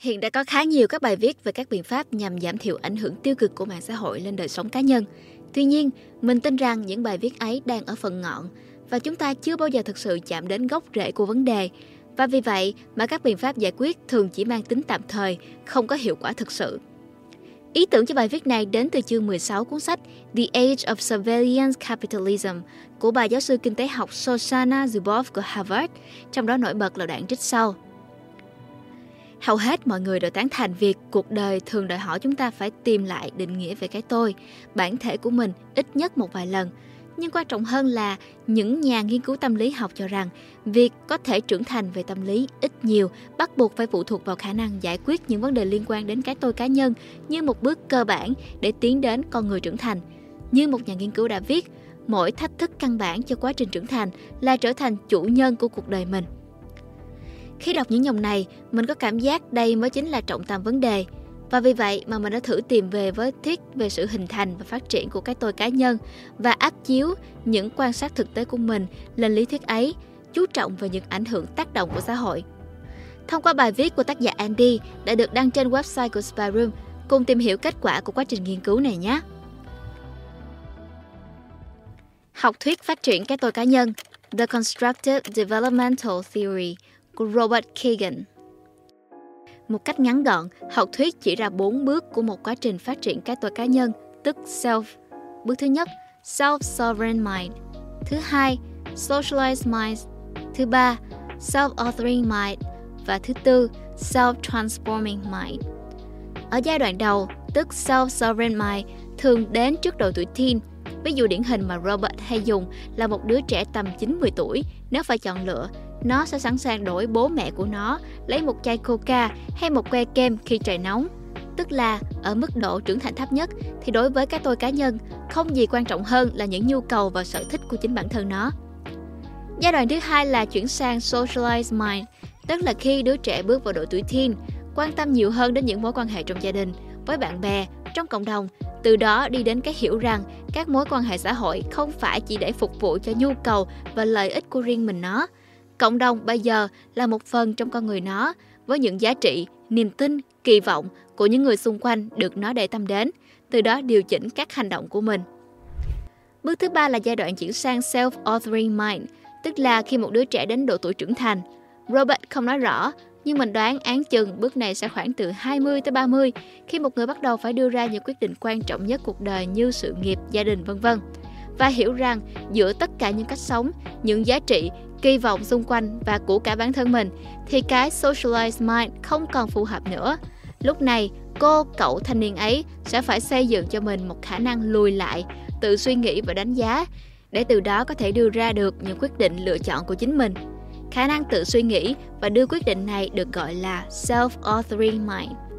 Hiện đã có khá nhiều các bài viết về các biện pháp nhằm giảm thiểu ảnh hưởng tiêu cực của mạng xã hội lên đời sống cá nhân. Tuy nhiên, mình tin rằng những bài viết ấy đang ở phần ngọn và chúng ta chưa bao giờ thực sự chạm đến gốc rễ của vấn đề. Và vì vậy mà các biện pháp giải quyết thường chỉ mang tính tạm thời, không có hiệu quả thực sự. Ý tưởng cho bài viết này đến từ chương 16 cuốn sách The Age of Surveillance Capitalism của bà giáo sư kinh tế học Shoshana Zuboff của Harvard, trong đó nổi bật là đoạn trích sau. Hầu hết mọi người đều tán thành việc cuộc đời thường đòi hỏi chúng ta phải tìm lại định nghĩa về cái tôi, bản thể của mình ít nhất một vài lần. Nhưng quan trọng hơn là những nhà nghiên cứu tâm lý học cho rằng việc có thể trưởng thành về tâm lý ít nhiều bắt buộc phải phụ thuộc vào khả năng giải quyết những vấn đề liên quan đến cái tôi cá nhân như một bước cơ bản để tiến đến con người trưởng thành. Như một nhà nghiên cứu đã viết, mỗi thách thức căn bản cho quá trình trưởng thành là trở thành chủ nhân của cuộc đời mình. Khi đọc những dòng này, mình có cảm giác đây mới chính là trọng tâm vấn đề. Và vì vậy mà mình đã thử tìm về với thuyết về sự hình thành và phát triển của cái tôi cá nhân và áp chiếu những quan sát thực tế của mình lên lý thuyết ấy, chú trọng về những ảnh hưởng tác động của xã hội. Thông qua bài viết của tác giả Andy đã được đăng trên website của Spyroom, cùng tìm hiểu kết quả của quá trình nghiên cứu này nhé. Học thuyết phát triển cái tôi cá nhân The Constructive Developmental Theory – của Robert Kagan. Một cách ngắn gọn, học thuyết chỉ ra bốn bước của một quá trình phát triển cái tôi cá nhân, tức self. Bước thứ nhất, self-sovereign mind. Thứ hai, socialized mind. Thứ ba, self-authoring mind. Và thứ tư, self-transforming mind. Ở giai đoạn đầu, tức self-sovereign mind, thường đến trước độ tuổi teen. Ví dụ điển hình mà Robert hay dùng là một đứa trẻ tầm 90 tuổi nếu phải chọn lựa nó sẽ sẵn sàng đổi bố mẹ của nó lấy một chai coca hay một que kem khi trời nóng. Tức là ở mức độ trưởng thành thấp nhất thì đối với cái tôi cá nhân, không gì quan trọng hơn là những nhu cầu và sở thích của chính bản thân nó. Giai đoạn thứ hai là chuyển sang socialized mind, tức là khi đứa trẻ bước vào độ tuổi teen, quan tâm nhiều hơn đến những mối quan hệ trong gia đình, với bạn bè, trong cộng đồng, từ đó đi đến cái hiểu rằng các mối quan hệ xã hội không phải chỉ để phục vụ cho nhu cầu và lợi ích của riêng mình nó, Cộng đồng bây giờ là một phần trong con người nó với những giá trị, niềm tin, kỳ vọng của những người xung quanh được nó để tâm đến, từ đó điều chỉnh các hành động của mình. Bước thứ ba là giai đoạn chuyển sang self-authoring mind, tức là khi một đứa trẻ đến độ tuổi trưởng thành. Robert không nói rõ, nhưng mình đoán án chừng bước này sẽ khoảng từ 20 tới 30 khi một người bắt đầu phải đưa ra những quyết định quan trọng nhất cuộc đời như sự nghiệp, gia đình vân vân và hiểu rằng giữa tất cả những cách sống, những giá trị, kỳ vọng xung quanh và của cả bản thân mình thì cái socialized mind không còn phù hợp nữa. Lúc này, cô, cậu thanh niên ấy sẽ phải xây dựng cho mình một khả năng lùi lại, tự suy nghĩ và đánh giá để từ đó có thể đưa ra được những quyết định lựa chọn của chính mình. Khả năng tự suy nghĩ và đưa quyết định này được gọi là self-authoring mind.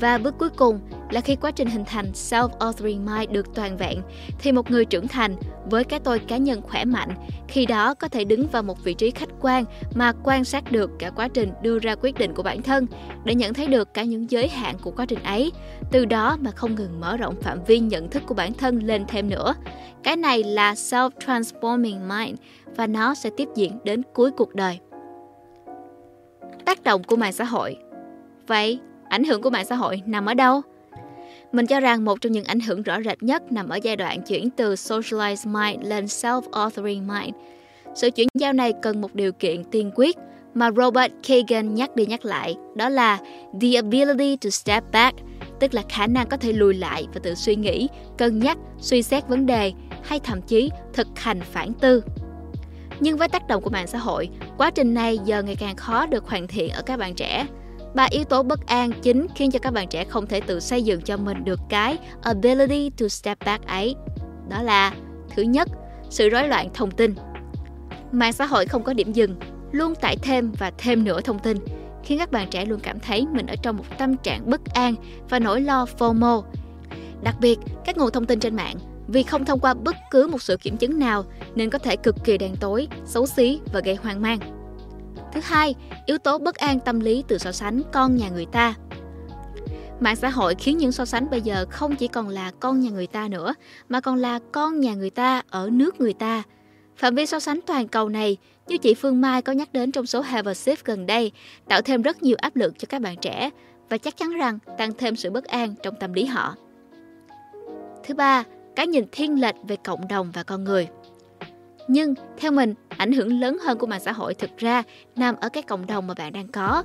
Và bước cuối cùng là khi quá trình hình thành self-authoring mind được toàn vẹn, thì một người trưởng thành với cái tôi cá nhân khỏe mạnh, khi đó có thể đứng vào một vị trí khách quan mà quan sát được cả quá trình đưa ra quyết định của bản thân để nhận thấy được cả những giới hạn của quá trình ấy, từ đó mà không ngừng mở rộng phạm vi nhận thức của bản thân lên thêm nữa. Cái này là self-transforming mind và nó sẽ tiếp diễn đến cuối cuộc đời. Tác động của mạng xã hội Vậy, ảnh hưởng của mạng xã hội nằm ở đâu? Mình cho rằng một trong những ảnh hưởng rõ rệt nhất nằm ở giai đoạn chuyển từ socialized mind lên self-authoring mind. Sự chuyển giao này cần một điều kiện tiên quyết mà Robert Kagan nhắc đi nhắc lại, đó là the ability to step back, tức là khả năng có thể lùi lại và tự suy nghĩ, cân nhắc, suy xét vấn đề hay thậm chí thực hành phản tư. Nhưng với tác động của mạng xã hội, quá trình này giờ ngày càng khó được hoàn thiện ở các bạn trẻ Ba yếu tố bất an chính khiến cho các bạn trẻ không thể tự xây dựng cho mình được cái ability to step back ấy. Đó là thứ nhất, sự rối loạn thông tin. Mạng xã hội không có điểm dừng, luôn tải thêm và thêm nữa thông tin, khiến các bạn trẻ luôn cảm thấy mình ở trong một tâm trạng bất an và nỗi lo FOMO. Đặc biệt, các nguồn thông tin trên mạng vì không thông qua bất cứ một sự kiểm chứng nào nên có thể cực kỳ đen tối, xấu xí và gây hoang mang. Thứ hai, yếu tố bất an tâm lý từ so sánh con nhà người ta. Mạng xã hội khiến những so sánh bây giờ không chỉ còn là con nhà người ta nữa, mà còn là con nhà người ta ở nước người ta. Phạm vi so sánh toàn cầu này, như chị Phương Mai có nhắc đến trong số Have a Sip gần đây, tạo thêm rất nhiều áp lực cho các bạn trẻ và chắc chắn rằng tăng thêm sự bất an trong tâm lý họ. Thứ ba, cái nhìn thiên lệch về cộng đồng và con người. Nhưng theo mình, ảnh hưởng lớn hơn của mạng xã hội thực ra nằm ở cái cộng đồng mà bạn đang có.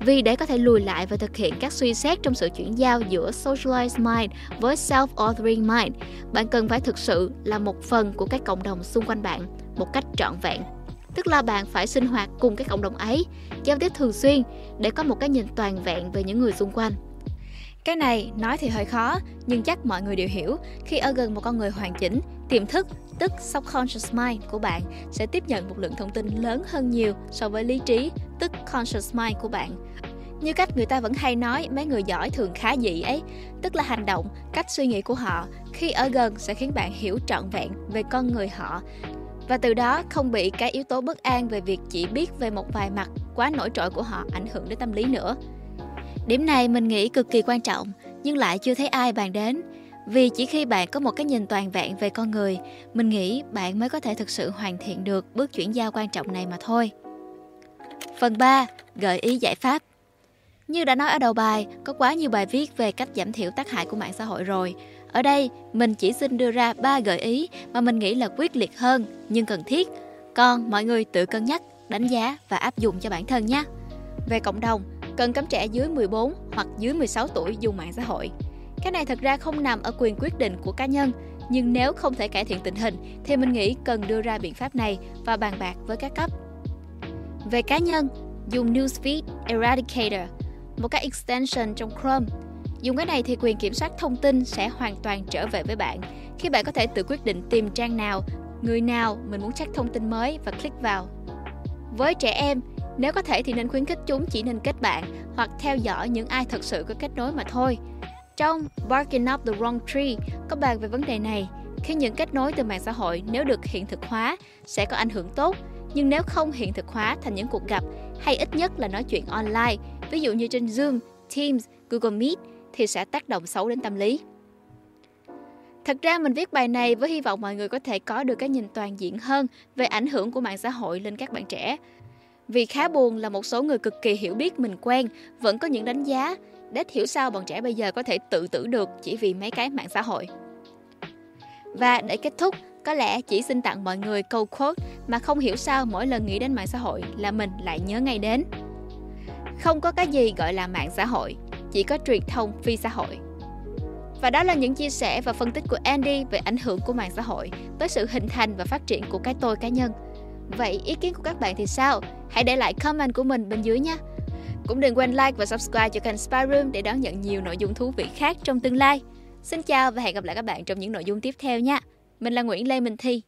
Vì để có thể lùi lại và thực hiện các suy xét trong sự chuyển giao giữa socialized mind với self-authoring mind, bạn cần phải thực sự là một phần của các cộng đồng xung quanh bạn một cách trọn vẹn. Tức là bạn phải sinh hoạt cùng các cộng đồng ấy, giao tiếp thường xuyên để có một cái nhìn toàn vẹn về những người xung quanh. Cái này nói thì hơi khó, nhưng chắc mọi người đều hiểu khi ở gần một con người hoàn chỉnh, tiềm thức, tức subconscious mind của bạn sẽ tiếp nhận một lượng thông tin lớn hơn nhiều so với lý trí, tức conscious mind của bạn. Như cách người ta vẫn hay nói mấy người giỏi thường khá dị ấy, tức là hành động, cách suy nghĩ của họ khi ở gần sẽ khiến bạn hiểu trọn vẹn về con người họ và từ đó không bị cái yếu tố bất an về việc chỉ biết về một vài mặt quá nổi trội của họ ảnh hưởng đến tâm lý nữa. Điểm này mình nghĩ cực kỳ quan trọng, nhưng lại chưa thấy ai bàn đến. Vì chỉ khi bạn có một cái nhìn toàn vẹn về con người, mình nghĩ bạn mới có thể thực sự hoàn thiện được bước chuyển giao quan trọng này mà thôi. Phần 3. Gợi ý giải pháp Như đã nói ở đầu bài, có quá nhiều bài viết về cách giảm thiểu tác hại của mạng xã hội rồi. Ở đây, mình chỉ xin đưa ra 3 gợi ý mà mình nghĩ là quyết liệt hơn nhưng cần thiết. Còn mọi người tự cân nhắc, đánh giá và áp dụng cho bản thân nhé. Về cộng đồng, cần cấm trẻ dưới 14 hoặc dưới 16 tuổi dùng mạng xã hội. Cái này thật ra không nằm ở quyền quyết định của cá nhân, nhưng nếu không thể cải thiện tình hình thì mình nghĩ cần đưa ra biện pháp này và bàn bạc với các cấp. Về cá nhân, dùng Newsfeed Eradicator, một cái extension trong Chrome. Dùng cái này thì quyền kiểm soát thông tin sẽ hoàn toàn trở về với bạn khi bạn có thể tự quyết định tìm trang nào, người nào mình muốn check thông tin mới và click vào. Với trẻ em, nếu có thể thì nên khuyến khích chúng chỉ nên kết bạn hoặc theo dõi những ai thật sự có kết nối mà thôi. Trong Barking Up the Wrong Tree có bàn về vấn đề này. Khi những kết nối từ mạng xã hội nếu được hiện thực hóa sẽ có ảnh hưởng tốt, nhưng nếu không hiện thực hóa thành những cuộc gặp hay ít nhất là nói chuyện online, ví dụ như trên Zoom, Teams, Google Meet thì sẽ tác động xấu đến tâm lý. Thật ra mình viết bài này với hy vọng mọi người có thể có được cái nhìn toàn diện hơn về ảnh hưởng của mạng xã hội lên các bạn trẻ. Vì khá buồn là một số người cực kỳ hiểu biết mình quen vẫn có những đánh giá để hiểu sao bọn trẻ bây giờ có thể tự tử được chỉ vì mấy cái mạng xã hội. Và để kết thúc, có lẽ chỉ xin tặng mọi người câu quote mà không hiểu sao mỗi lần nghĩ đến mạng xã hội là mình lại nhớ ngay đến. Không có cái gì gọi là mạng xã hội, chỉ có truyền thông phi xã hội. Và đó là những chia sẻ và phân tích của Andy về ảnh hưởng của mạng xã hội tới sự hình thành và phát triển của cái tôi cá nhân. Vậy ý kiến của các bạn thì sao? Hãy để lại comment của mình bên dưới nhé. Cũng đừng quên like và subscribe cho kênh Spy Room để đón nhận nhiều nội dung thú vị khác trong tương lai. Xin chào và hẹn gặp lại các bạn trong những nội dung tiếp theo nha. Mình là Nguyễn Lê Minh Thi.